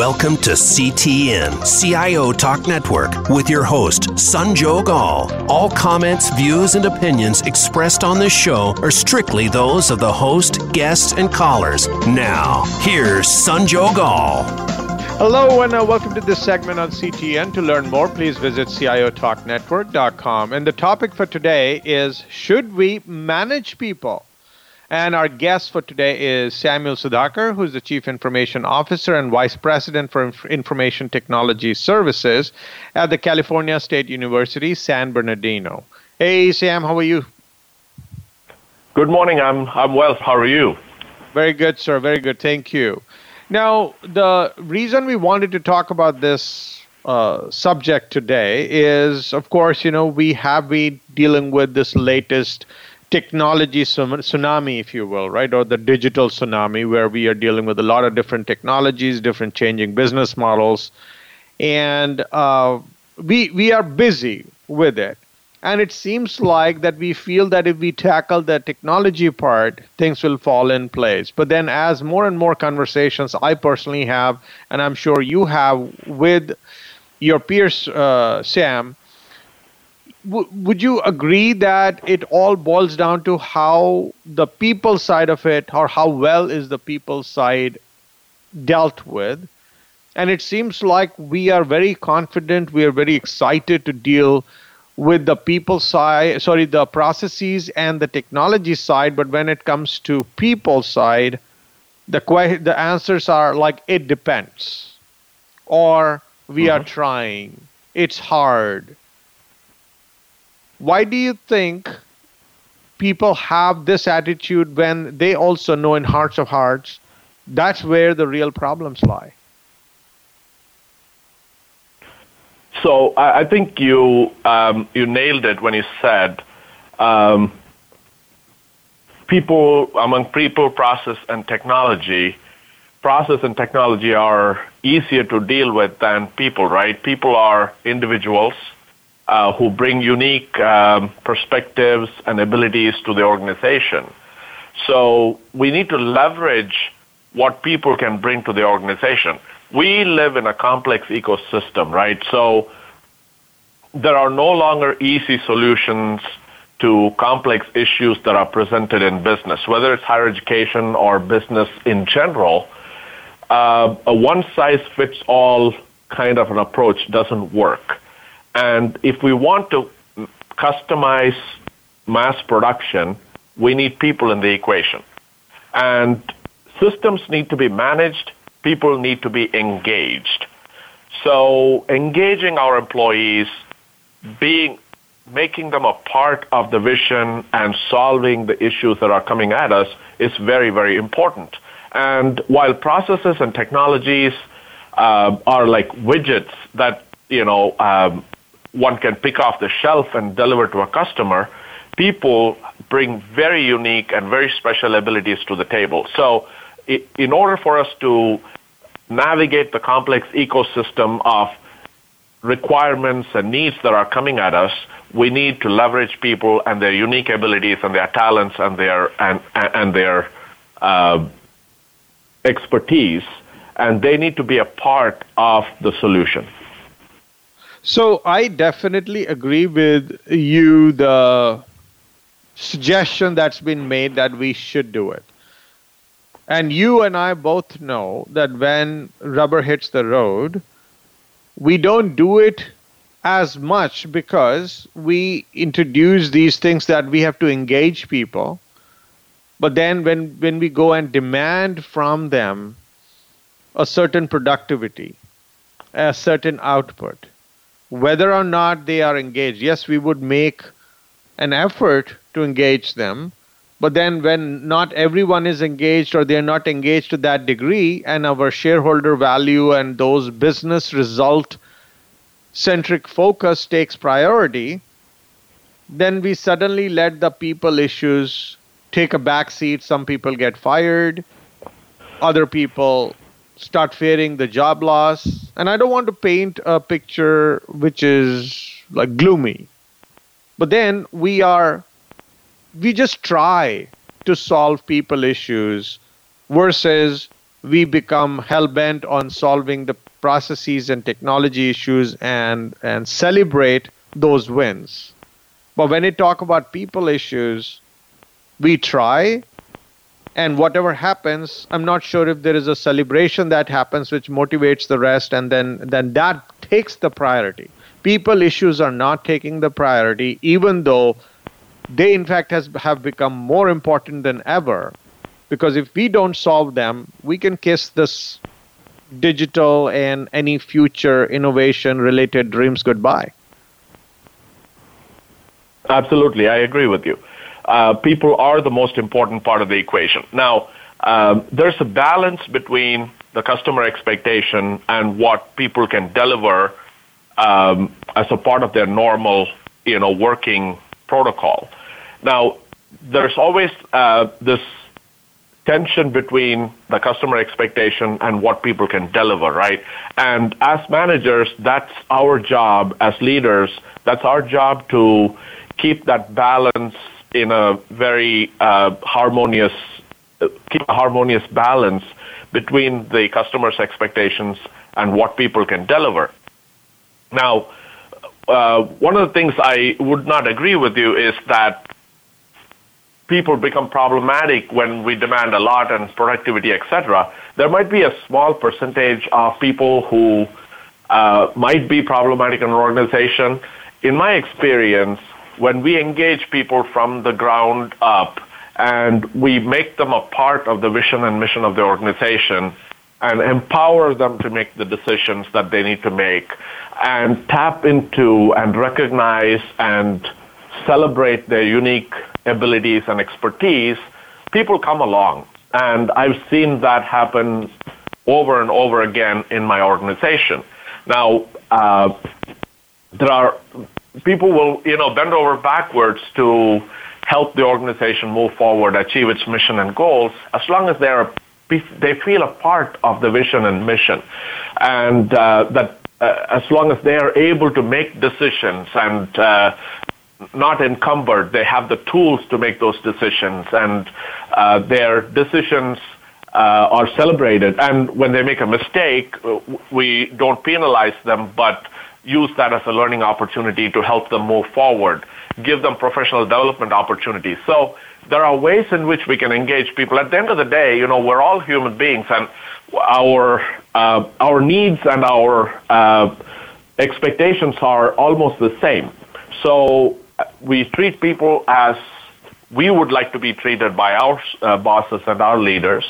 Welcome to CTN, CIO Talk Network, with your host, Sanjog Aul. All comments, views, and opinions expressed on this show are strictly those of the host, guests, and callers. Now, here's Sanjog Aul. Hello and uh, welcome to this segment on CTN. To learn more, please visit CIOTalkNetwork.com. And the topic for today is Should we manage people? And our guest for today is Samuel Sudhakar, who's the Chief Information Officer and Vice President for Information Technology Services at the California State University, San Bernardino. Hey, Sam, how are you? Good morning. I'm, I'm well. How are you? Very good, sir. Very good. Thank you. Now, the reason we wanted to talk about this uh, subject today is, of course, you know, we have been dealing with this latest technology tsunami, if you will, right? Or the digital tsunami, where we are dealing with a lot of different technologies, different changing business models. And uh, we, we are busy with it. And it seems like that we feel that if we tackle the technology part, things will fall in place. But then, as more and more conversations I personally have, and I'm sure you have with your peers, uh, Sam, w- would you agree that it all boils down to how the people side of it or how well is the people side dealt with? And it seems like we are very confident we are very excited to deal with the people side sorry the processes and the technology side but when it comes to people side the que- the answers are like it depends. Or we mm-hmm. are trying. It's hard why do you think people have this attitude when they also know in hearts of hearts that's where the real problems lie? So I, think you um, you nailed it when you said um, people among people, process, and technology. Process and technology are easier to deal with than people, right? People are individuals uh, who bring unique um, perspectives and abilities to the organization. So we need to leverage what people can bring to the organization. We live in a complex ecosystem, right? So there are no longer easy solutions to complex issues that are presented in business, whether it's higher education or business in general. Uh, a one size fits all kind of an approach doesn't work. And if we want to customize mass production, we need people in the equation. And systems need to be managed, people need to be engaged. So engaging our employees, being making them a part of the vision and solving the issues that are coming at us is very, very important. And while processes and technologies uh, are like widgets that you know um, one can pick off the shelf and deliver to a customer, people bring very unique and very special abilities to the table. So, in order for us to navigate the complex ecosystem of requirements and needs that are coming at us, we need to leverage people and their unique abilities and their talents and their and and their uh, expertise, and they need to be a part of the solution. So I definitely agree with you, the suggestion that's been made that we should do it. And you and I both know that when rubber hits the road, we don't do it as much because we introduce these things that we have to engage people. But then when, when we go and demand from them a certain productivity, a certain output, whether or not they are engaged. Yes, we would make an effort to engage them, but then when not everyone is engaged or they're not engaged to that degree, and our shareholder value and those business result centric focus takes priority, then we suddenly let the people issues take a back seat. Some people get fired, other people start fearing the job loss. And I don't want to paint a picture which is like gloomy. But then we are, we just try to solve people issues versus we become hell bent on solving the processes and technology issues and and celebrate those wins. But when we talk about people issues, we try and whatever happens i'm not sure if there is a celebration that happens which motivates the rest and then then that takes the priority. People issues are not taking the priority even though they in fact has have become more important than ever. Because if we don't solve them we can kiss this digital and any future innovation related dreams goodbye. Absolutely i agree with you uh, people are the most important part of the equation. Now, um, there's a balance between the customer expectation and what people can deliver um, as a part of their normal, you know, working protocol. Now, there's always uh, this tension between the customer expectation and what people can deliver, right? And as managers, that's our job as leaders. That's our job to keep that balance in a very uh, harmonious keep a harmonious balance between the customer's expectations and what people can deliver. Now, uh, one of the things I would not agree with you is that people become problematic when we demand a lot and productivity, etc. There might be a small percentage of people who uh, might be problematic in an organization. In my experience, when we engage people from the ground up and we make them a part of the vision and mission of the organization and empower them to make the decisions that they need to make and tap into and recognize and celebrate their unique abilities and expertise, people come along. And I've seen that happen over and over again in my organization. Now, uh, there are people will, you know, bend over backwards to help the organization move forward, achieve its mission and goals, as long as they're they feel a part of the vision and mission, and uh, that uh, as long as they are able to make decisions and uh, not encumbered, they have the tools to make those decisions, and uh, their decisions. Uh, are celebrated, and when they make a mistake, we don't penalize them, but use that as a learning opportunity to help them move forward, give them professional development opportunities. So there are ways in which we can engage people. At the end of the day, you know, we're all human beings, and our uh, our needs and our uh, expectations are almost the same. So uh, we treat people as we would like to be treated by our uh, bosses and our leaders.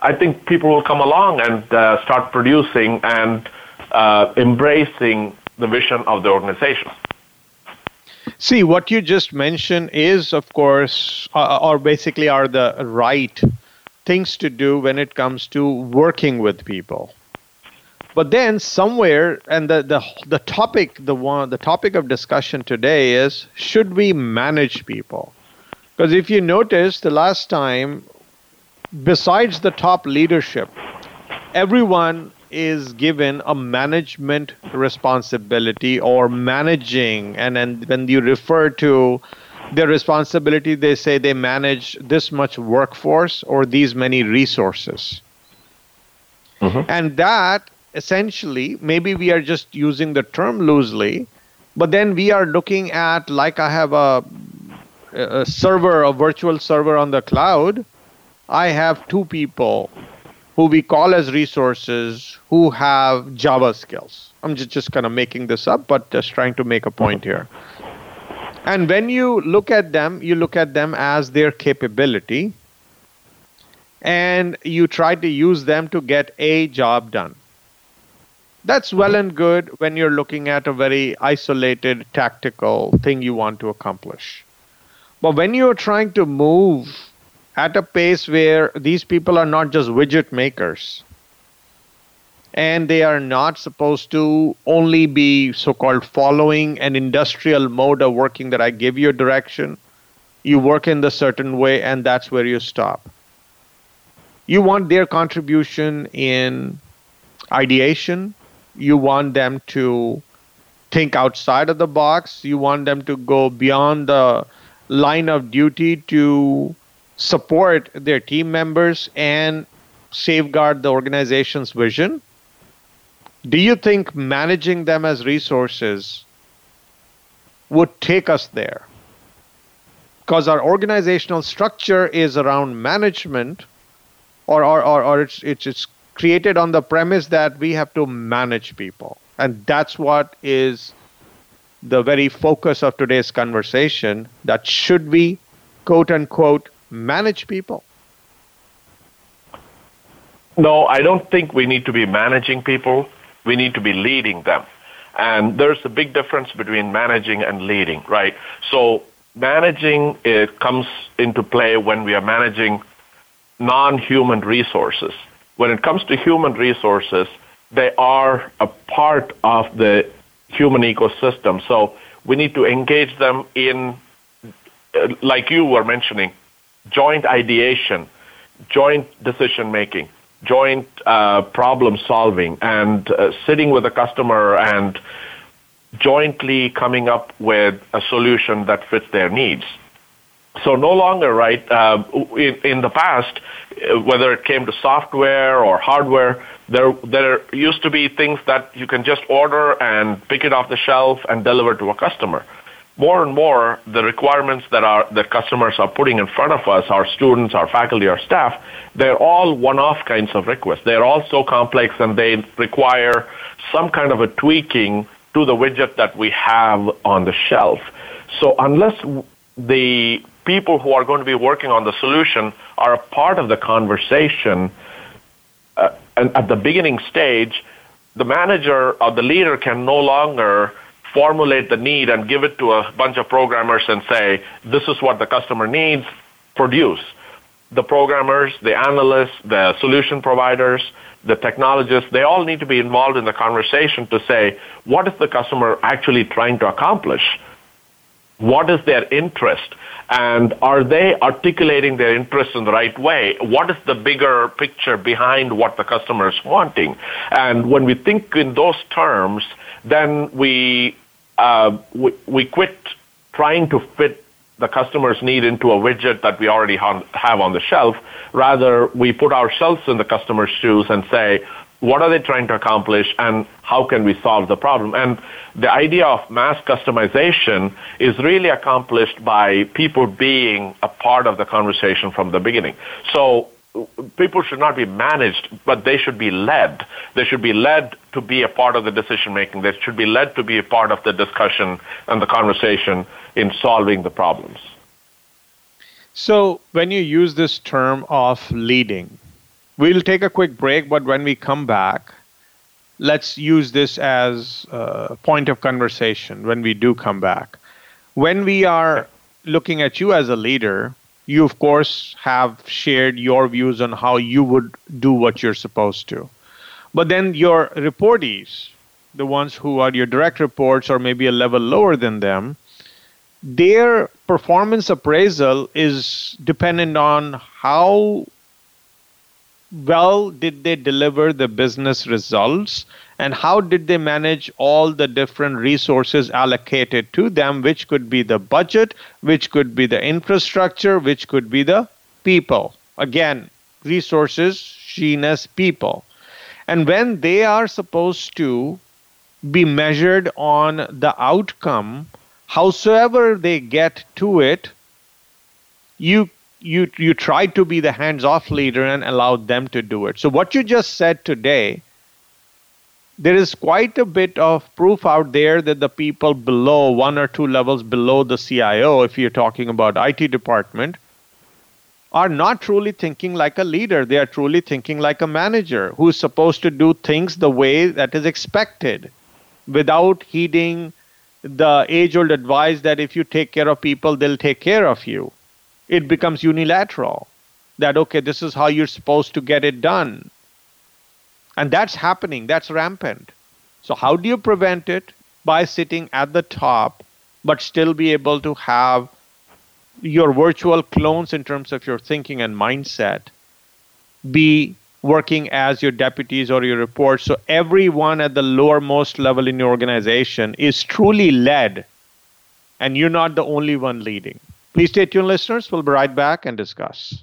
I think people will come along and uh, start producing and uh, embracing the vision of the organization. See, what you just mentioned is, of course, uh, or basically are the right things to do when it comes to working with people. But then somewhere, and the, the, the topic, the one, the topic of discussion today is, should we manage people? Because if you notice, the last time, besides the top leadership, everyone is given a management responsibility or managing and then when you refer to their responsibility they say they manage this much workforce or these many resources mm-hmm. and that essentially maybe we are just using the term loosely but then we are looking at like i have a, a server a virtual server on the cloud i have two people who we call as resources who have Java skills. I'm just, just kind of making this up, but just trying to make a point here. And when you look at them, you look at them as their capability and you try to use them to get a job done. That's well and good when you're looking at a very isolated tactical thing you want to accomplish. But when you're trying to move at a pace where these people are not just widget makers and they are not supposed to only be so called following an industrial mode of working that I give you a direction. You work in the certain way, and that's where you stop. You want their contribution in ideation. You want them to think outside of the box. You want them to go beyond the line of duty to support their team members and safeguard the organization's vision? Do you think managing them as resources would take us there? Because our organizational structure is around management, or, or, or, or it's, it's, it's created on the premise that we have to manage people. And that's what is the very focus of today's conversation that should we, quote unquote, manage people? No, I don't think we need to be managing people. We need to be leading them. And there's a big difference between managing and leading, right? So managing it comes into play when we are managing non-human resources. When it comes to human resources, they are a part of the human ecosystem. So we need to engage them in, like you were mentioning, joint ideation, joint decision making, joint uh, problem solving, and uh, sitting with a customer and jointly coming up with a solution that fits their needs. So no longer, right, uh, in, in the past, uh, whether it came to software or hardware, there, there used to be things that you can just order and pick it off the shelf and deliver to a customer. More and more, the requirements that our the customers are putting in front of us, our students, our faculty, our staff, they're all one-off kinds of requests. They're all so complex and they require some kind of a tweaking to the widget that we have on the shelf. So unless the people who are going to be working on the solution are a part of the conversation. Uh, and at the beginning stage, the manager or the leader can no longer formulate the need and give it to a bunch of programmers and say, this is what the customer needs, produce. The programmers, the analysts, the solution providers, the technologists, they all need to be involved in the conversation to say, what is the customer actually trying to accomplish? What is their interest? And are they articulating their interest in the right way? What is the bigger picture behind what the customer is wanting? And when we think in those terms, then we, uh, we, we quit trying to fit the customer's need into a widget that we already have on the shelf. Rather, we put ourselves in the customer's shoes and say, what are they trying to accomplish and how can we solve the problem? And the idea of mass customization is really accomplished by people being a part of the conversation from the beginning. So people should not be managed, but they should be led. They should be led to be a part of the decision making. They should be led to be a part of the discussion and the conversation in solving the problems. So, when you use this term of leading, We'll take a quick break, but when we come back, let's use this as a point of conversation when we do come back. When we are looking at you as a leader, you of course have shared your views on how you would do what you're supposed to. But then your reportees, the ones who are your direct reports or maybe a level lower than them, their performance appraisal is dependent on how well did they deliver the business results and how did they manage all the different resources allocated to them which could be the budget which could be the infrastructure which could be the people again resources seen as people and when they are supposed to be measured on the outcome howsoever they get to it you you you tried to be the hands-off leader and allow them to do it. So what you just said today, there is quite a bit of proof out there that the people below one or two levels below the CIO, if you're talking about IT department, are not truly thinking like a leader. They are truly thinking like a manager who's supposed to do things the way that is expected without heeding the age old advice that if you take care of people, they'll take care of you it becomes unilateral that okay this is how you're supposed to get it done and that's happening. That's rampant. So how do you prevent it? By sitting at the top but still be able to have your virtual clones in terms of your thinking and mindset be working as your deputies or your reports. So everyone at the lowermost level in your organization is truly led and you're not the only one leading. Please stay tuned, listeners. We'll be right back and discuss.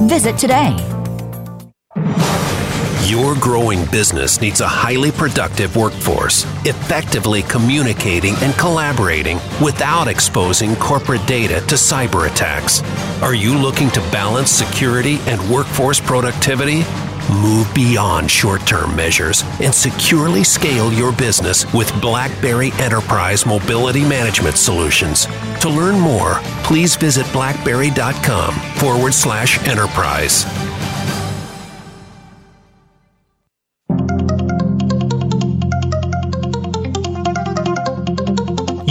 Visit today. Your growing business needs a highly productive workforce, effectively communicating and collaborating without exposing corporate data to cyber attacks. Are you looking to balance security and workforce productivity? Move beyond short term measures and securely scale your business with BlackBerry Enterprise Mobility Management Solutions. To learn more, please visit blackberry.com forward slash enterprise.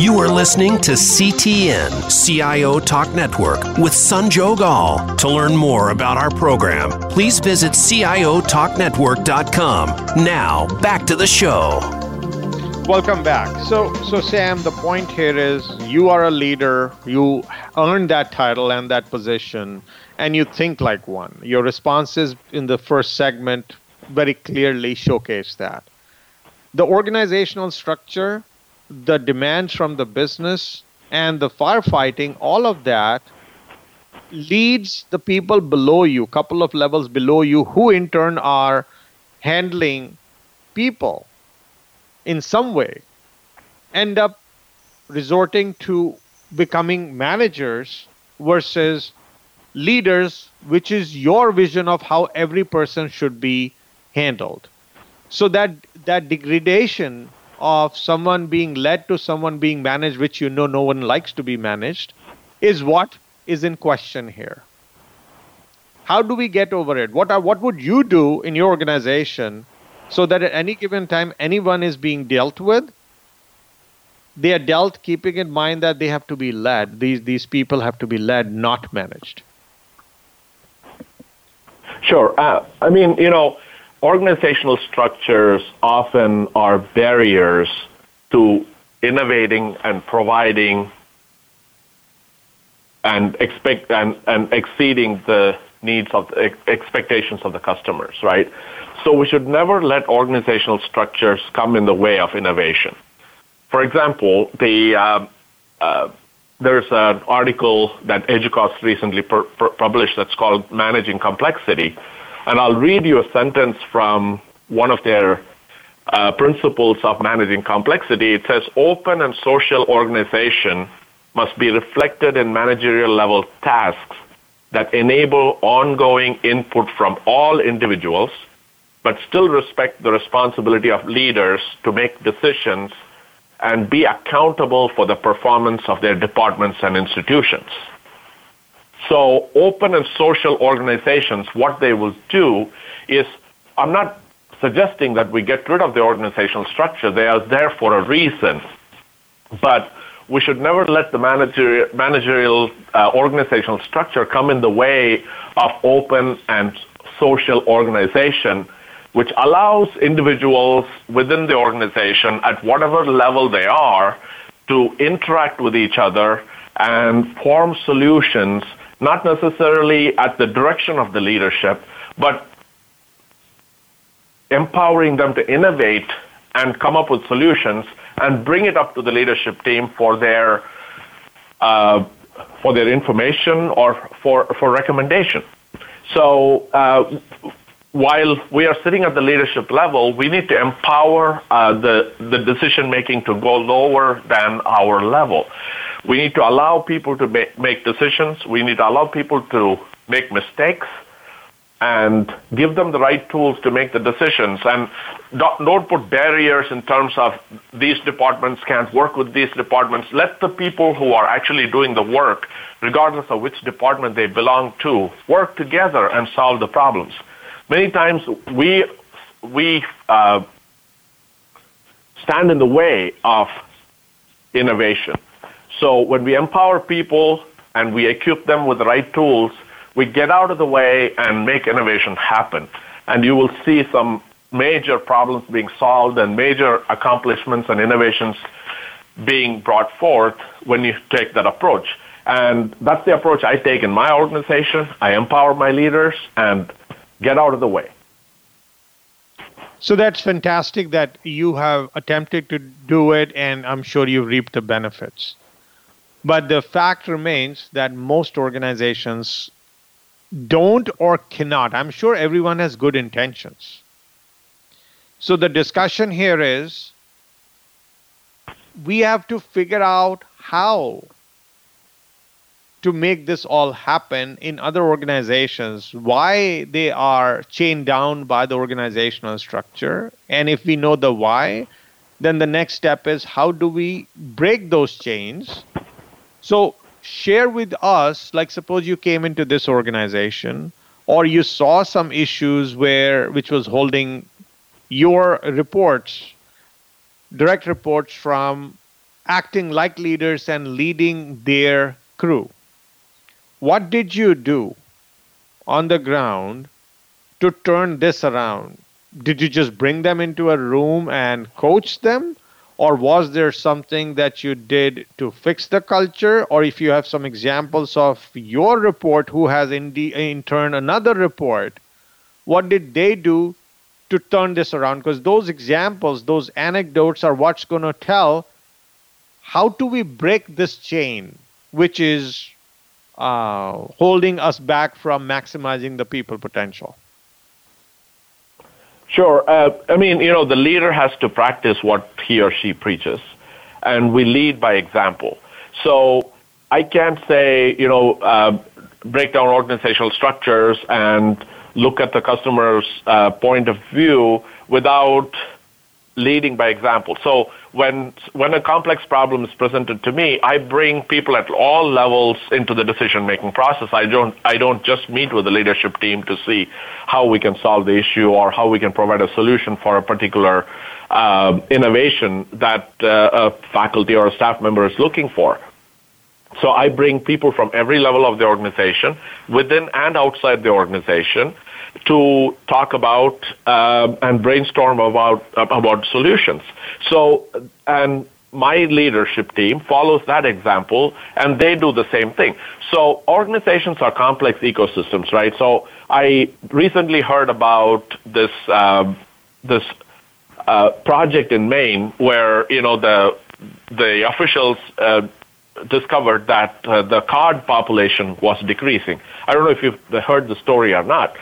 You are listening to CTN CIO Talk Network with Sanjog Aul. To learn more about our program, please visit CIOTalkNetwork.com. Now, back to the show. Welcome back. So, so Sam, the point here is you are a leader. You earned that title and that position, and you think like one. Your responses in the first segment very clearly showcase that. The organizational structure the demands from the business and the firefighting, all of that leads the people below you, couple of levels below you, who in turn are handling people in some way, end up resorting to becoming managers versus leaders, which is your vision of how every person should be handled. So that that degradation of someone being led to someone being managed, which you know no one likes to be managed, is what is in question here. How do we get over it? What, are, what would you do in your organization so that at any given time anyone is being dealt with? They are dealt keeping in mind that they have to be led. These, these people have to be led, not managed. Sure. Uh, I mean, you know, organizational structures often are barriers to innovating and providing and expect and, and exceeding the needs of the expectations of the customers, right? So we should never let organizational structures come in the way of innovation. For example, the uh, uh, there's an article that Educause recently published that's called "Managing Complexity," And I'll read you a sentence from one of their uh, principles of managing complexity. It says open and social organization must be reflected in managerial level tasks that enable ongoing input from all individuals, but still respect the responsibility of leaders to make decisions and be accountable for the performance of their departments and institutions. So open and social organizations, what they will do is, I'm not suggesting that we get rid of the organizational structure. They are there for a reason. But we should never let the managerial, managerial uh, organizational structure come in the way of open and social organization, which allows individuals within the organization at whatever level they are to interact with each other and form solutions not necessarily at the direction of the leadership, but empowering them to innovate and come up with solutions and bring it up to the leadership team for their uh, for their information or for for recommendation. So uh, while we are sitting at the leadership level, we need to empower uh, the the decision making to go lower than our level. We need to allow people to make decisions. We need to allow people to make mistakes and give them the right tools to make the decisions and don't put barriers in terms of these departments can't work with these departments. Let the people who are actually doing the work, regardless of which department they belong to, work together and solve the problems. Many times we we uh, stand in the way of innovation. So when we empower people and we equip them with the right tools, we get out of the way and make innovation happen. And you will see some major problems being solved and major accomplishments and innovations being brought forth when you take that approach. And that's the approach I take in my organization. I empower my leaders and get out of the way. So that's fantastic that you have attempted to do it, and I'm sure you've reaped the benefits. But the fact remains that most organizations don't or cannot. I'm sure everyone has good intentions. So the discussion here is we have to figure out how to make this all happen in other organizations, why they are chained down by the organizational structure. And if we know the why, then the next step is how do we break those chains? So share with us like suppose you came into this organization or you saw some issues where which was holding your reports direct reports from acting like leaders and leading their crew. What did you do on the ground to turn this around? Did you just bring them into a room and coach them or was there something that you did to fix the culture? Or if you have some examples of your report who has in, the, in turn another report what did they do to turn this around? Because those examples those anecdotes are what's going to tell how do we break this chain which is uh, holding us back from maximizing the people potential Sure. Uh, I mean, you know, the leader has to practice what he or she preaches, and we lead by example. So I can't say, you know, uh, break down organizational structures and look at the customer's uh, point of view without leading by example. So when when a complex problem is presented to me, I bring people at all levels into the decision making process. I don't I don't just meet with the leadership team to see how we can solve the issue or how we can provide a solution for a particular uh, innovation that uh, a faculty or a staff member is looking for. So I bring people from every level of the organization, within and outside the organization, to talk about uh, and brainstorm about about solutions. So and my leadership team follows that example and they do the same thing. So organizations are complex ecosystems, right? So I recently heard about this uh, this uh, project in Maine where you know the the officials uh, discovered that uh, the cod population was decreasing. I don't know if you've heard the story or not.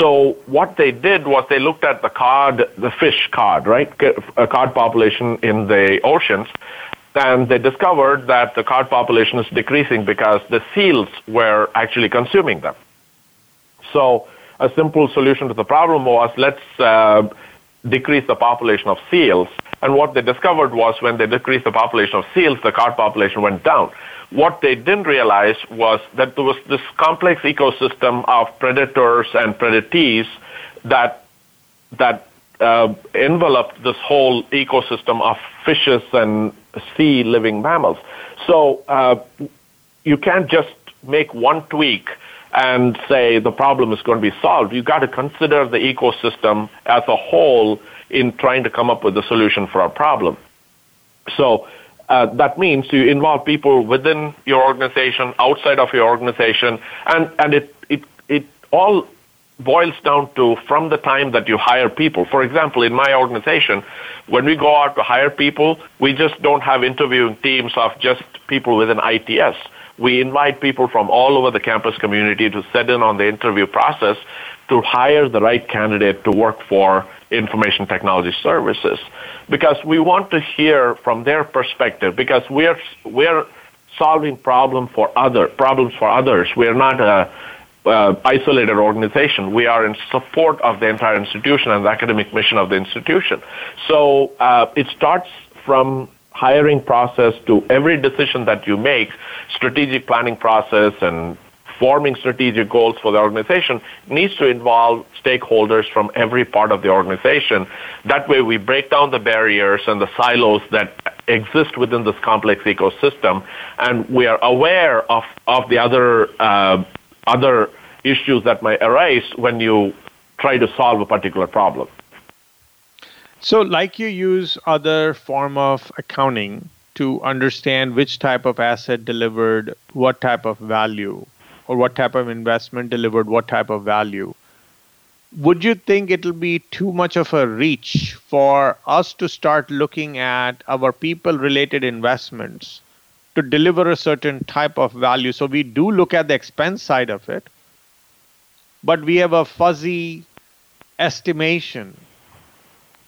So what they did was they looked at the cod, the fish cod, right, a cod population in the oceans, and they discovered that the cod population is decreasing because the seals were actually consuming them. So a simple solution to the problem was let's uh, decrease the population of seals. And what they discovered was when they decreased the population of seals, the cod population went down. What they didn't realize was that there was this complex ecosystem of predators and predatees that that uh, enveloped this whole ecosystem of fishes and sea living mammals. So uh, you can't just make one tweak and say the problem is going to be solved. You've got to consider the ecosystem as a whole in trying to come up with a solution for a problem. So uh, that means you involve people within your organization, outside of your organization, and, and it, it, it all boils down to from the time that you hire people. For example, in my organization, when we go out to hire people, we just don't have interviewing teams of just people within ITS. We invite people from all over the campus community to sit in on the interview process to hire the right candidate to work for information technology services because we want to hear from their perspective because we're we're solving problem for other problems for others we're not a uh, isolated organization. We are in support of the entire institution and the academic mission of the institution. So uh, it starts from hiring process to every decision that you make, strategic planning process and forming strategic goals for the organization needs to involve stakeholders from every part of the organization. That way we break down the barriers and the silos that exist within this complex ecosystem and we are aware of, of the other uh, other issues that might arise when you try to solve a particular problem. So, like you use other form of accounting to understand which type of asset delivered what type of value, or what type of investment delivered what type of value. Would you think it'll be too much of a reach for us to start looking at our people related investments to deliver a certain type of value? So we do look at the expense side of it, but we have a fuzzy estimation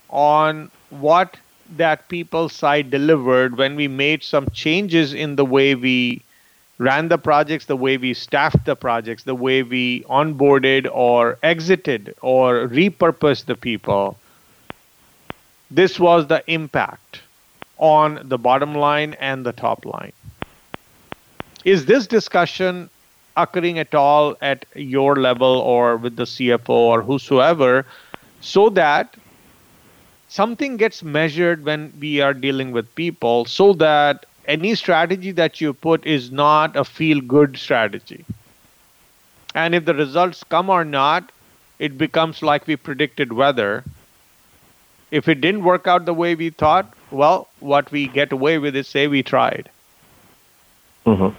on what that people side delivered when we made some changes in the way we ran the projects, the way we staffed the projects, the way we onboarded or exited or repurposed the people. This was the impact on the bottom line and the top line. Is this discussion occurring at all at your level or with the CFO or whosoever so that something gets measured when we are dealing with people so that any strategy that you put is not a feel good strategy. And if the results come or not, it becomes like we predicted weather. If it didn't work out the way we thought, well, what we get away with is say we tried. Mm-hmm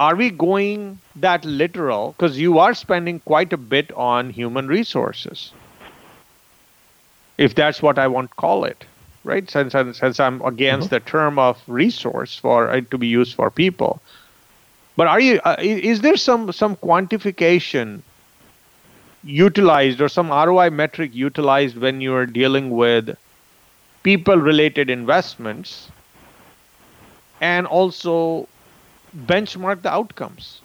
are we going that literal? Because you are spending quite a bit on human resources, if that's what I want to call it, right? Since, since I'm against mm-hmm. the term of resource for it to be used for people. But are you? Uh, is there some some quantification utilized or some ROI metric utilized when you are dealing with people-related investments, and also benchmark the outcomes.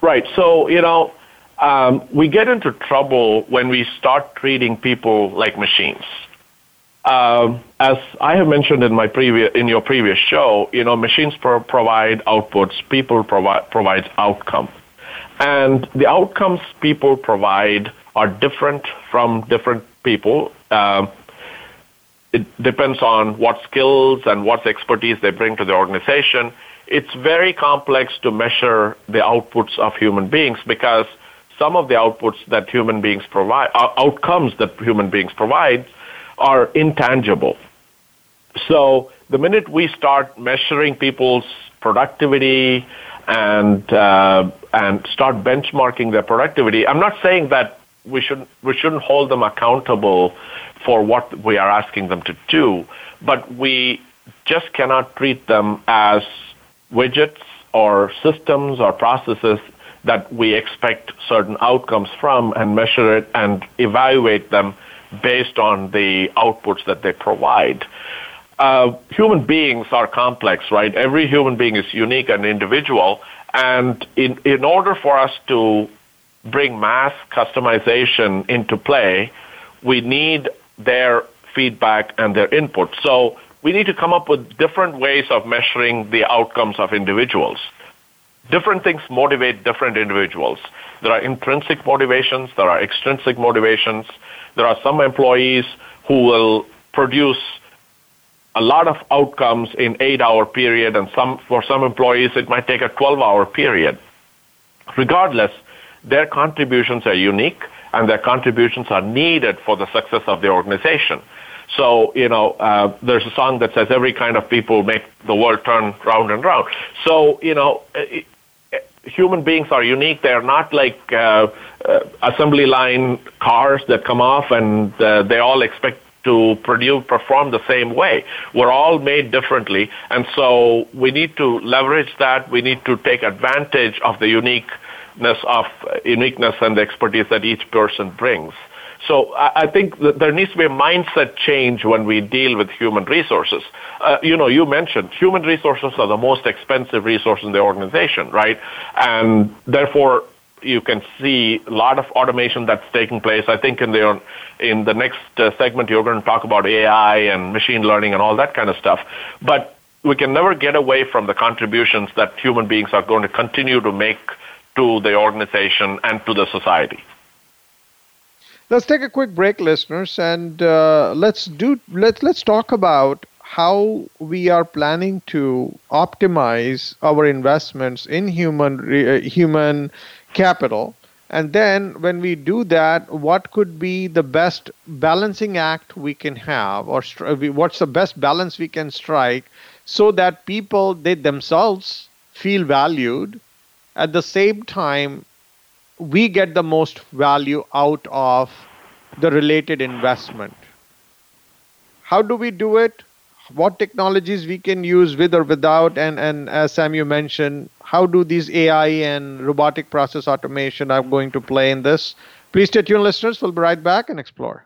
Right. So, you know, um, we get into trouble when we start treating people like machines. Um, as I have mentioned in my previous in your previous show, you know, machines pro- provide outputs, people provide provides outcome, and the outcomes people provide are different from different people. Um, it depends on what skills and what expertise they bring to the organization. It's very complex to measure the outputs of human beings because some of the outputs that human beings provide, uh, outcomes that human beings provide, are intangible. So the minute we start measuring people's productivity and uh, and start benchmarking their productivity, I'm not saying that we should we shouldn't hold them accountable for what we are asking them to do, but we just cannot treat them as widgets or systems or processes that we expect certain outcomes from and measure it and evaluate them based on the outputs that they provide. Uh, human beings are complex, right? Every human being is unique and individual. And in, in order for us to bring mass customization into play, we need their feedback and their input. So we need to come up with different ways of measuring the outcomes of individuals. Different things motivate different individuals. There are intrinsic motivations, there are extrinsic motivations. There are some employees who will produce a lot of outcomes in 8 hour period and some for some employees it might take a 12 hour period. Regardless, their contributions are unique and their contributions are needed for the success of the organization. So, you know, uh, there's a song that says every kind of people make the world turn round and round. So, you know, human beings are unique. They're not like uh, uh, assembly line cars that come off and uh, they all expect to produce perform the same way. We're all made differently, and so we need to leverage that. We need to take advantage of the unique of uniqueness and the expertise that each person brings. So I, think that there needs to be a mindset change when we deal with human resources. Uh, you know, you mentioned human resources are the most expensive resource in the organization, right? And therefore, you can see a lot of automation that's taking place. I think in the in the next uh, segment you're going to talk about AI and machine learning and all that kind of stuff. But we can never get away from the contributions that human beings are going to continue to make to the organization and to the society. Let's take a quick break, listeners, and uh, let's do let's let's talk about how we are planning to optimize our investments in human uh, human capital. And then when we do that, what could be the best balancing act we can have, or stri- what's the best balance we can strike so that people, they themselves feel valued. At the same time, we get the most value out of the related investment. How do we do it? What technologies we can use with or without? And, and as Sam, you mentioned, how do these AI and robotic process automation are going to play in this? Please stay tuned, listeners. We'll be right back and explore.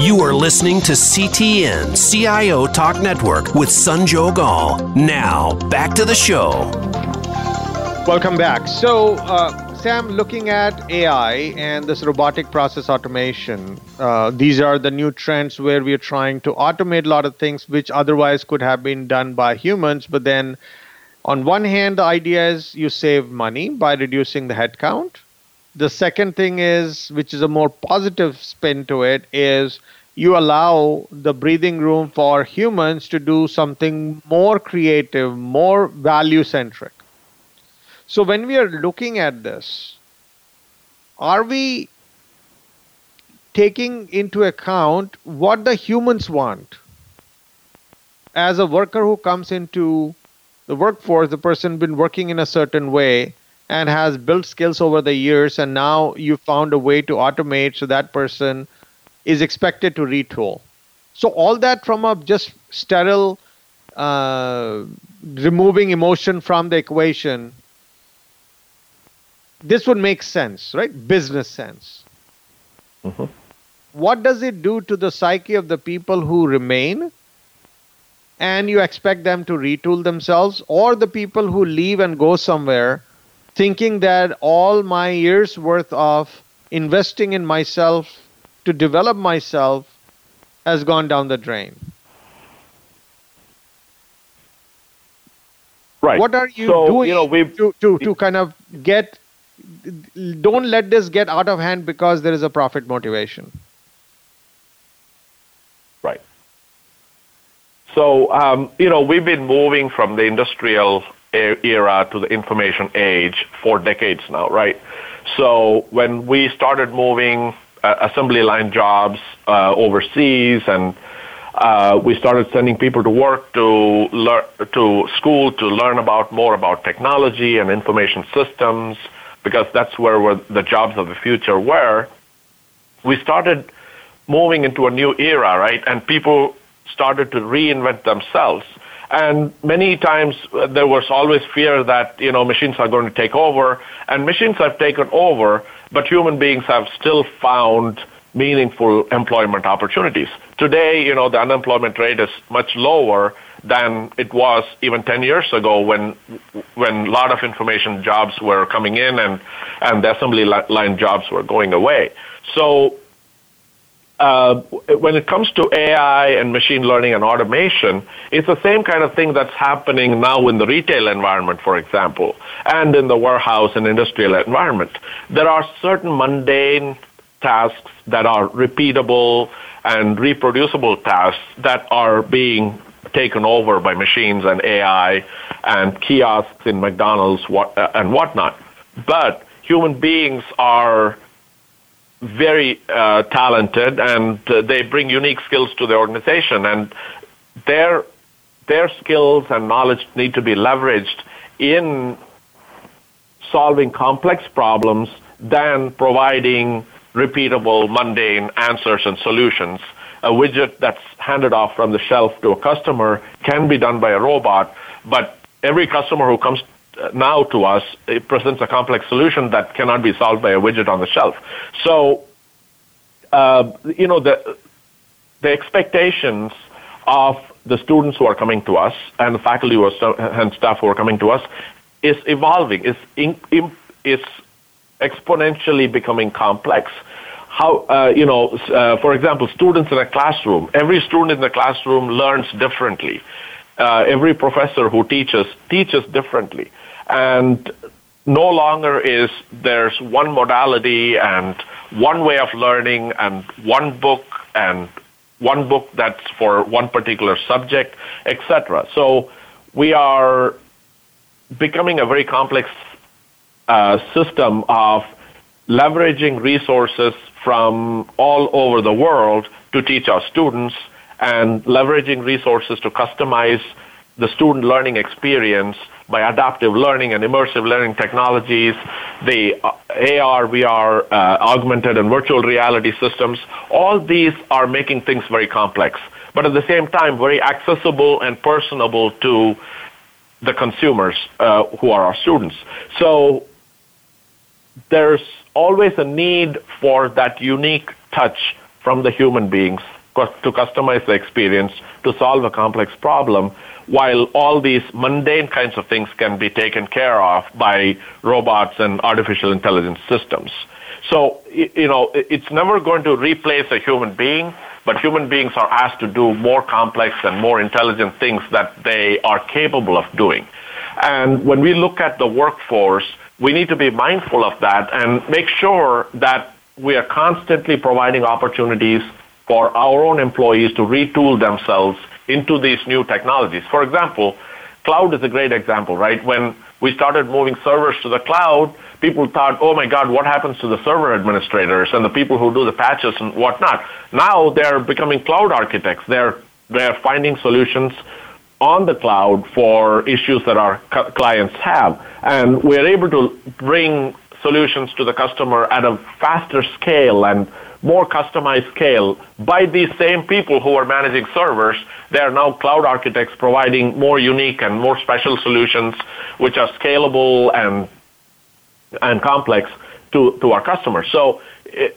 You are listening to CTN CIO Talk Network with Sanjog Aul. Now, back to the show. Welcome back. So, uh, Sam, looking at AI and this robotic process automation, uh, these are the new trends where we are trying to automate a lot of things which otherwise could have been done by humans. But then, on one hand, the idea is you save money by reducing the headcount. The second thing is, which is a more positive spin to it, is you allow the breathing room for humans to do something more creative, more value centric. So when we are looking at this, are we taking into account what the humans want? As a worker who comes into the workforce, the person been working in a certain way and has built skills over the years, and now you found a way to automate so that person is expected to retool. So all that from a just sterile uh, removing emotion from the equation, this would make sense, right? Business sense. Mm-hmm. What does it do to the psyche of the people who remain? And you expect them to retool themselves, or the people who leave and go somewhere thinking that all my years worth of investing in myself to develop myself has gone down the drain. Right. What are you so, doing you know, to, to, to kind of get, don't let this get out of hand because there is a profit motivation? Right. So, um, you know, we've been moving from the industrial era to the information age for decades now, right? So when we started moving uh, assembly line jobs uh, overseas, and uh, we started sending people to work to learn to school to learn about more about technology and information systems because that's where the jobs of the future were. We started moving into a new era, right? And people started to reinvent themselves. And many times uh, there was always fear that, you know, machines are going to take over. And machines have taken over, but human beings have still found meaningful employment opportunities. Today, you know, the unemployment rate is much lower than it was even 10 years ago when when a lot of information jobs were coming in and and the assembly line jobs were going away. So uh, when it comes to AI and machine learning and automation, it's the same kind of thing that's happening now in the retail environment, for example, and in the warehouse and industrial environment. There are certain mundane tasks that are repeatable and reproducible tasks that are being taken over by machines and AI and kiosks in McDonald's uh, and whatnot. But human beings are very uh, talented and uh, they bring unique skills to the organization and their their skills and knowledge need to be leveraged in solving complex problems than providing repeatable mundane answers and solutions. A widget that's handed off from the shelf to a customer can be done by a robot but every customer who comes now to us, it presents a complex solution that cannot be solved by a widget on the shelf. So, uh, you know, the, the expectations of the students who are coming to us and the faculty who are, and staff who are coming to us is evolving, is, in, is exponentially becoming complex. How, uh, you know, uh, for example, students in a classroom, every student in the classroom learns differently. Uh, every professor who teaches teaches differently and no longer is there's one modality and one way of learning and one book and one book that's for one particular subject, etc. So we are becoming a very complex uh, system of leveraging resources from all over the world to teach our students and leveraging resources to customize the student learning experience by adaptive learning and immersive learning technologies, the uh, AR, VR, uh, augmented and virtual reality systems, all these are making things very complex, but at the same time, very accessible and personable to the consumers uh, who are our students. So there's always a need for that unique touch from the human beings to customize the experience to solve a complex problem while all these mundane kinds of things can be taken care of by robots and artificial intelligence systems. So, you know, it's never going to replace a human being, but human beings are asked to do more complex and more intelligent things that they are capable of doing. And when we look at the workforce, we need to be mindful of that and make sure that we are constantly providing opportunities for our own employees to retool themselves into these new technologies. For example, cloud is a great example, right? When we started moving servers to the cloud, people thought, oh my God, what happens to the server administrators and the people who do the patches and whatnot? Now they're becoming cloud architects. They're, they're finding solutions on the cloud for issues that our clients have. And we're able to bring solutions to the customer at a faster scale and more customized scale by these same people who are managing servers. They are now cloud architects providing more unique and more special solutions which are scalable and and complex to, to our customers. So it,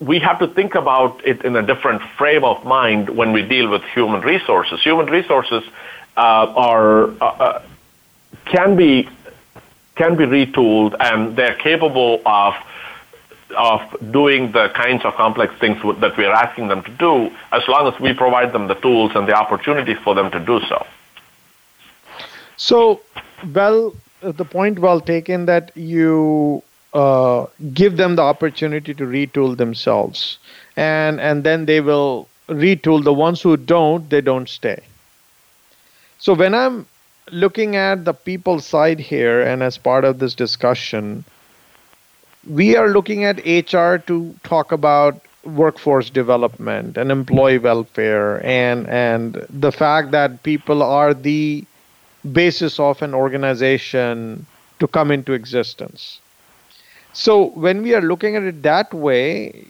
we have to think about it in a different frame of mind when we deal with human resources. Human resources uh, are uh, uh can be can be retooled and they're capable of of doing the kinds of complex things that we are asking them to do as long as we provide them the tools and the opportunities for them to do so. So, well, the point well taken that you uh, give them the opportunity to retool themselves, and and then they will retool. The ones who don't, they don't stay. So when I'm looking at the people side here, and as part of this discussion, we are looking at HR to talk about workforce development and employee welfare and and the fact that people are the basis of an organization to come into existence. So when we are looking at it that way,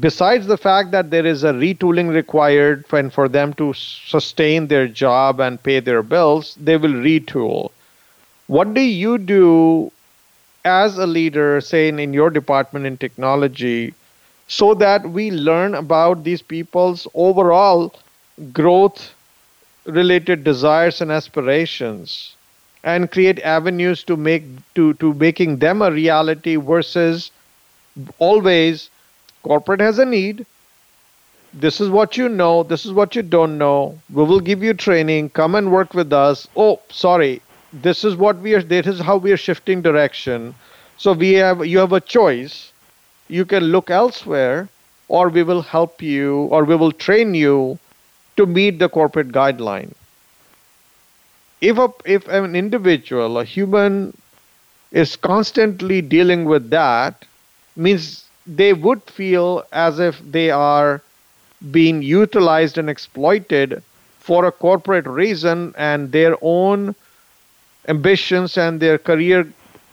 besides the fact that there is a retooling required for, for them to sustain their job and pay their bills, they will retool. What do you do as a leader, say in, in your department in technology, so that we learn about these people's overall growth related desires and aspirations and create avenues to make to, to making them a reality versus always corporate has a need. This is what you know. This is what you don't know. We will give you training. Come and work with us. Oh sorry this is what we are this is how we are shifting direction. So we have you have a choice. You can look elsewhere or we will help you or we will train you to meet the corporate guideline. If a if an individual a human is constantly dealing with that means they would feel as if they are being utilized and exploited for a corporate reason and their own ambitions and their career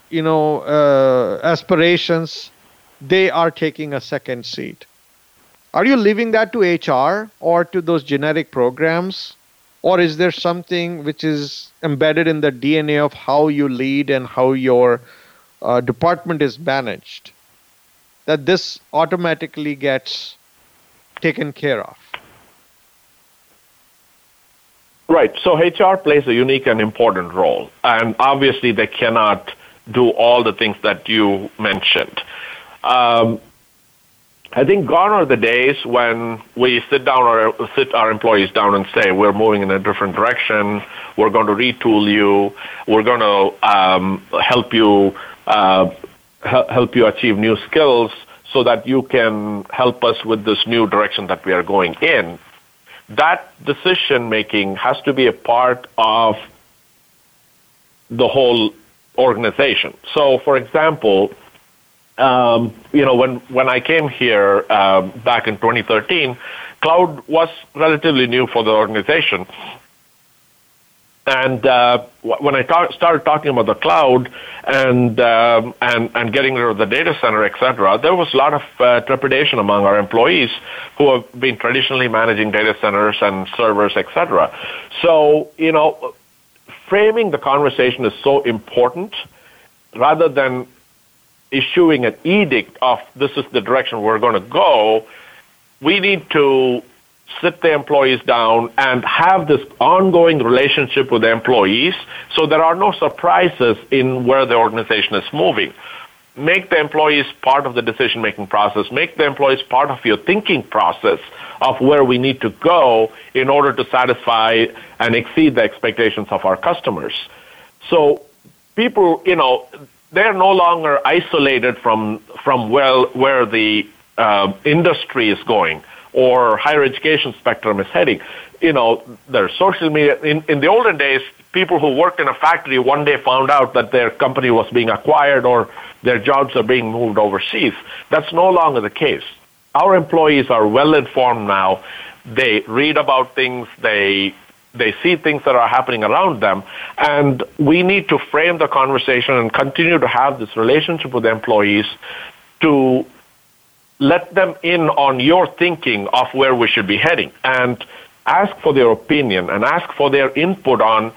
you know uh, aspirations they are taking a second seat. Are you leaving that to hr or to those generic programs? Or is there something which is embedded in the dna of how you lead and how your uh, department is managed that this automatically gets taken care of Right. So HR plays a unique and important role. And obviously, they cannot do all the things that you mentioned. Um, I think gone are the days when we sit down or sit our employees down and say we're moving in a different direction. We're going to retool you. We're going to um, help you uh, help you achieve new skills so that you can help us with this new direction that we are going in that decision making has to be a part of the whole organization. So, for example, um, you know, when, when I came here uh, back in 2013, cloud was relatively new for the organization. And uh, when I ta- started talking about the cloud and, um, and, and getting rid of the data center, et cetera, there was a lot of uh, trepidation among our employees who have been traditionally managing data centers and servers, et cetera. So, you know, framing the conversation is so important rather than issuing an edict of this is the direction we're going to go. We need to sit the employees down and have this ongoing relationship with the employees so there are no surprises in where the organization is moving. Make the employees part of the decision making process, make the employees part of your thinking process of where we need to go in order to satisfy and exceed the expectations of our customers. So people, you know, they're no longer isolated from from well where the uh, industry is going or higher education spectrum is heading. You know, there's social media. In, in the olden days, people who worked in a factory one day found out that their company was being acquired or their jobs are being moved overseas. That's no longer the case. Our employees are well informed now. They read about things, they they see things that are happening around them and we need to frame the conversation and continue to have this relationship with employees to let them in on your thinking of where we should be heading and ask for their opinion and ask for their input on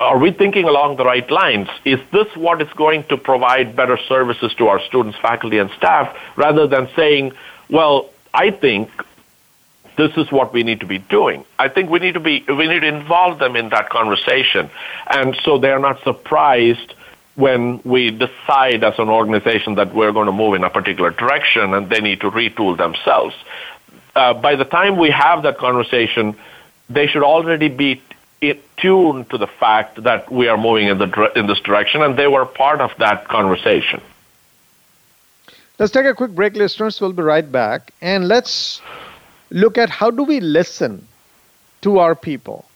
are we thinking along the right lines? Is this what is going to provide better services to our students, faculty, and staff rather than saying, well, I think this is what we need to be doing. I think we need to be we need to involve them in that conversation, and so they are not surprised when we decide as an organization that we're going to move in a particular direction and they need to retool themselves. Uh, by the time we have that conversation, they should already be tuned to the fact that we are moving in, the, in this direction and they were part of that conversation. Let's take a quick break, listeners. We'll be right back. And let's look at how do we listen to our people.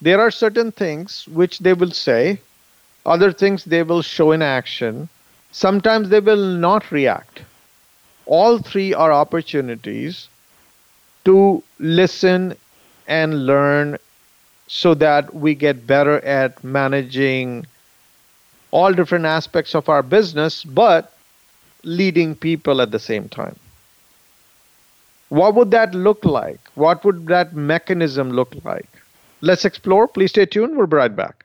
There are certain things which they will say other things they will show in action. Sometimes they will not react. All three are opportunities to listen and learn so that we get better at managing all different aspects of our business, but leading people at the same time. What would that look like? What would that mechanism look like? Let's explore. Please stay tuned. We'll be right back.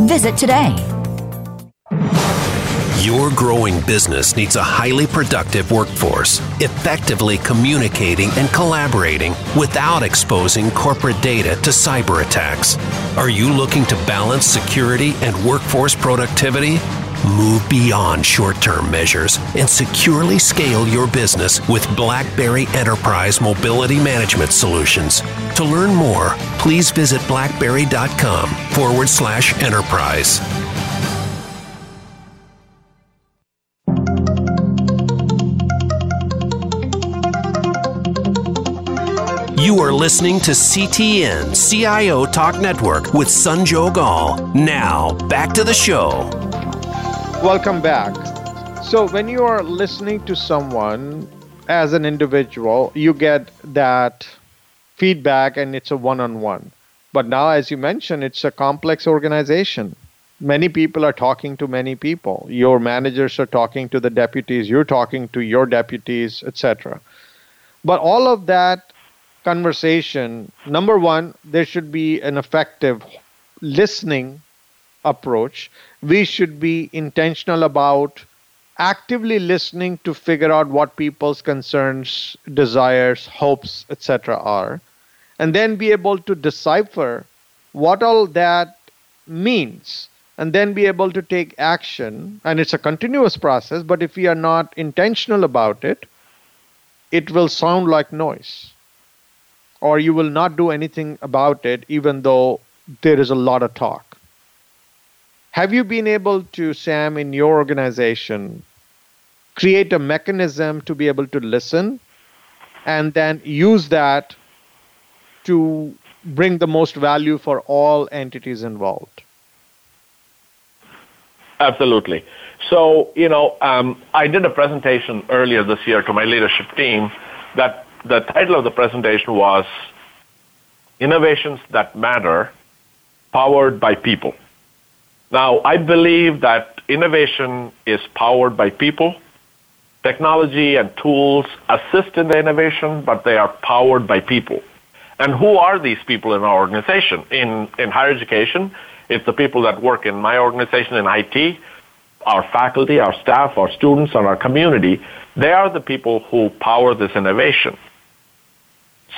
Visit today. Your growing business needs a highly productive workforce, effectively communicating and collaborating without exposing corporate data to cyber attacks. Are you looking to balance security and workforce productivity? Move beyond short term measures and securely scale your business with BlackBerry Enterprise Mobility Management Solutions. To learn more, please visit blackberry.com forward slash enterprise. You are listening to CTN CIO Talk Network with Sanjog Aul. Now, back to the show. Welcome back. So, when you are listening to someone as an individual, you get that feedback and it's a one on one. But now, as you mentioned, it's a complex organization. Many people are talking to many people. Your managers are talking to the deputies, you're talking to your deputies, etc. But all of that conversation, number one, there should be an effective listening approach. We should be intentional about actively listening to figure out what people's concerns, desires, hopes, etc. are, and then be able to decipher what all that means, and then be able to take action. And it's a continuous process, but if we are not intentional about it, it will sound like noise. Or you will not do anything about it, even though there is a lot of talk. Have you been able to, Sam, in your organization, create a mechanism to be able to listen and then use that to bring the most value for all entities involved? Absolutely. So, you know, um, I did a presentation earlier this year to my leadership team that the title of the presentation was Innovations That Matter Powered by People. Now, I believe that innovation is powered by people. Technology and tools assist in the innovation, but they are powered by people. And who are these people in our organization? In, in higher education, it's the people that work in my organization in IT, our faculty, our staff, our students, and our community. They are the people who power this innovation.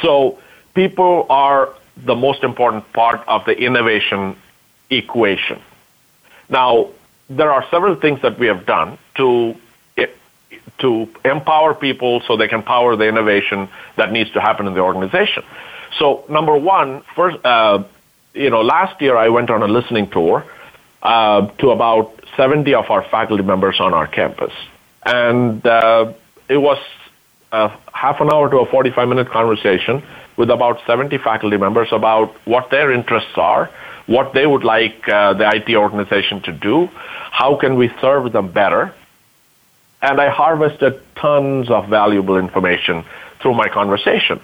So people are the most important part of the innovation equation. Now, there are several things that we have done to to empower people so they can power the innovation that needs to happen in the organization. So, number one, first, uh, you know, last year I went on a listening tour uh, to about 70 of our faculty members on our campus, and uh, it was a half an hour to a 45 minute conversation with about 70 faculty members about what their interests are, what they would like uh, the IT organization to do, how can we serve them better. And I harvested tons of valuable information through my conversation.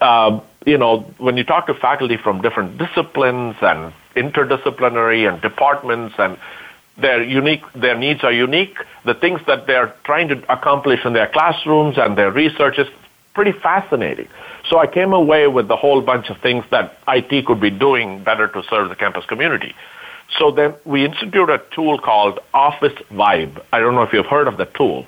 Uh, you know, when you talk to faculty from different disciplines and interdisciplinary and departments and their unique their needs are unique. The things that they're trying to accomplish in their classrooms and their research is pretty fascinating. So i came away with a whole bunch of things that it could be doing better to serve the campus community. So then we instituted a tool called office vibe. I don't know if you've heard of the tool.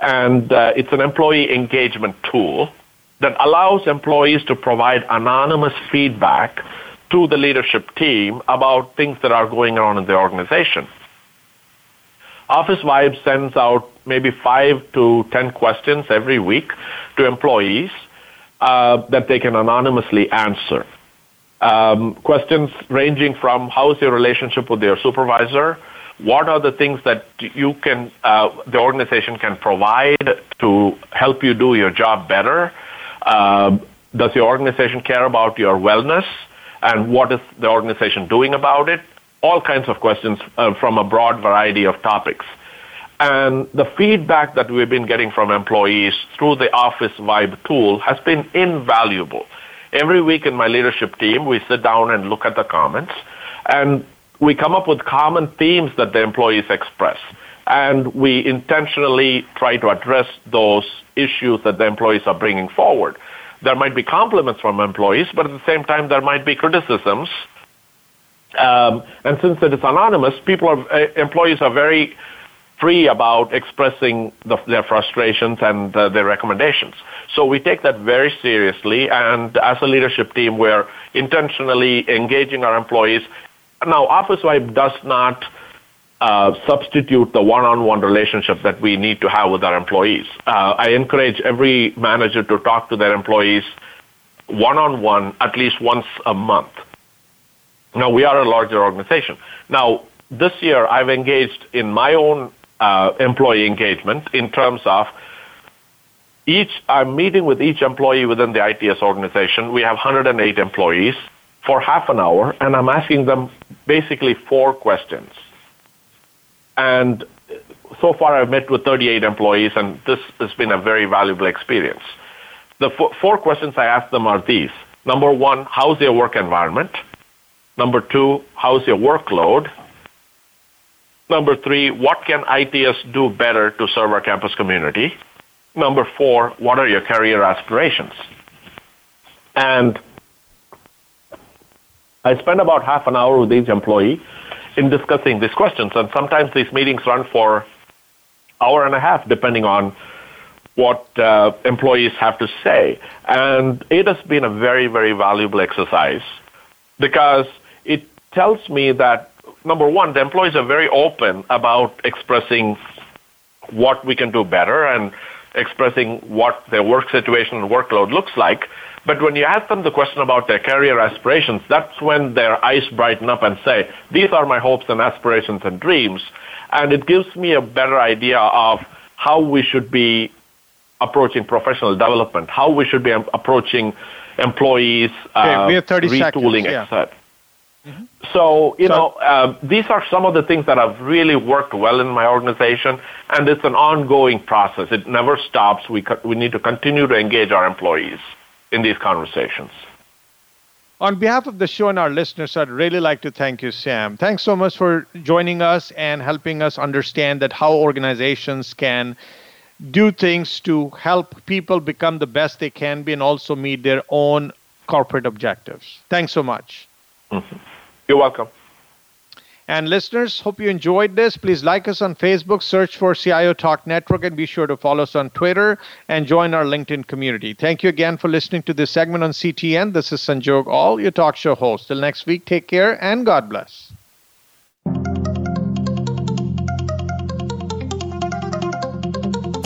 And uh, it's an employee engagement tool that allows employees to provide anonymous feedback to the leadership team about things that are going on in the organization. Officevibe sends out maybe five to ten questions every week to employees uh, that they can anonymously answer. Um, questions ranging from how's your relationship with your supervisor? What are the things that you can, uh, the organization can provide to help you do your job better? Uh, does your organization care about your wellness? And what is the organization doing about it? All kinds of questions uh, from a broad variety of topics. And the feedback that we've been getting from employees through the Officevibe tool has been invaluable. Every week in my leadership team, we sit down and look at the comments, and we come up with common themes that the employees express. And we intentionally try to address those issues that the employees are bringing forward. There might be compliments from employees, but at the same time, there might be criticisms. Um, and since it is anonymous, people are, uh, employees are very free about expressing the, their frustrations and uh, their recommendations. So we take that very seriously, and as a leadership team, we're intentionally engaging our employees. Now, Officevibe does not uh, substitute the one-on-one relationship that we need to have with our employees. Uh, I encourage every manager to talk to their employees one-on-one at least once a month. Now, we are a larger organization. Now, this year I've engaged in my own uh, employee engagement in terms of each, I'm meeting with each employee within the ITS organization. We have 108 employees for half an hour, and I'm asking them basically four questions. And so far, I've met with 38 employees, and this has been a very valuable experience. The four questions I ask them are these Number one, how's your work environment? Number two, how's your workload? Number three, what can ITS do better to serve our campus community? Number four, what are your career aspirations? And I spend about half an hour with each employee in discussing these questions. And sometimes these meetings run for hour and a half, depending on what uh, employees have to say. And it has been a very, very valuable exercise because it tells me that, number one, the employees are very open about expressing what we can do better and expressing what their work situation and workload looks like. But when you ask them the question about their career aspirations, that's when their eyes brighten up and say, These are my hopes and aspirations and dreams. And it gives me a better idea of how we should be approaching professional development, how we should be approaching employees, uh, okay, retooling, yeah. etc. Mm-hmm. So, you so, know, uh, these are some of the things that have really worked well in my organization, and it's an ongoing process. It never stops. We, co- we need to continue to engage our employees in these conversations. On behalf of the show and our listeners, I'd really like to thank you, Sam. Thanks so much for joining us and helping us understand that how organizations can do things to help people become the best they can be and also meet their own corporate objectives. Thanks so much. Mm-hmm. You're welcome. And listeners, hope you enjoyed this. Please like us on Facebook, search for CIO Talk Network, and be sure to follow us on Twitter and join our LinkedIn community. Thank you again for listening to this segment on CTN. This is Sanjog Aul, your talk show host. Till next week, take care and God bless.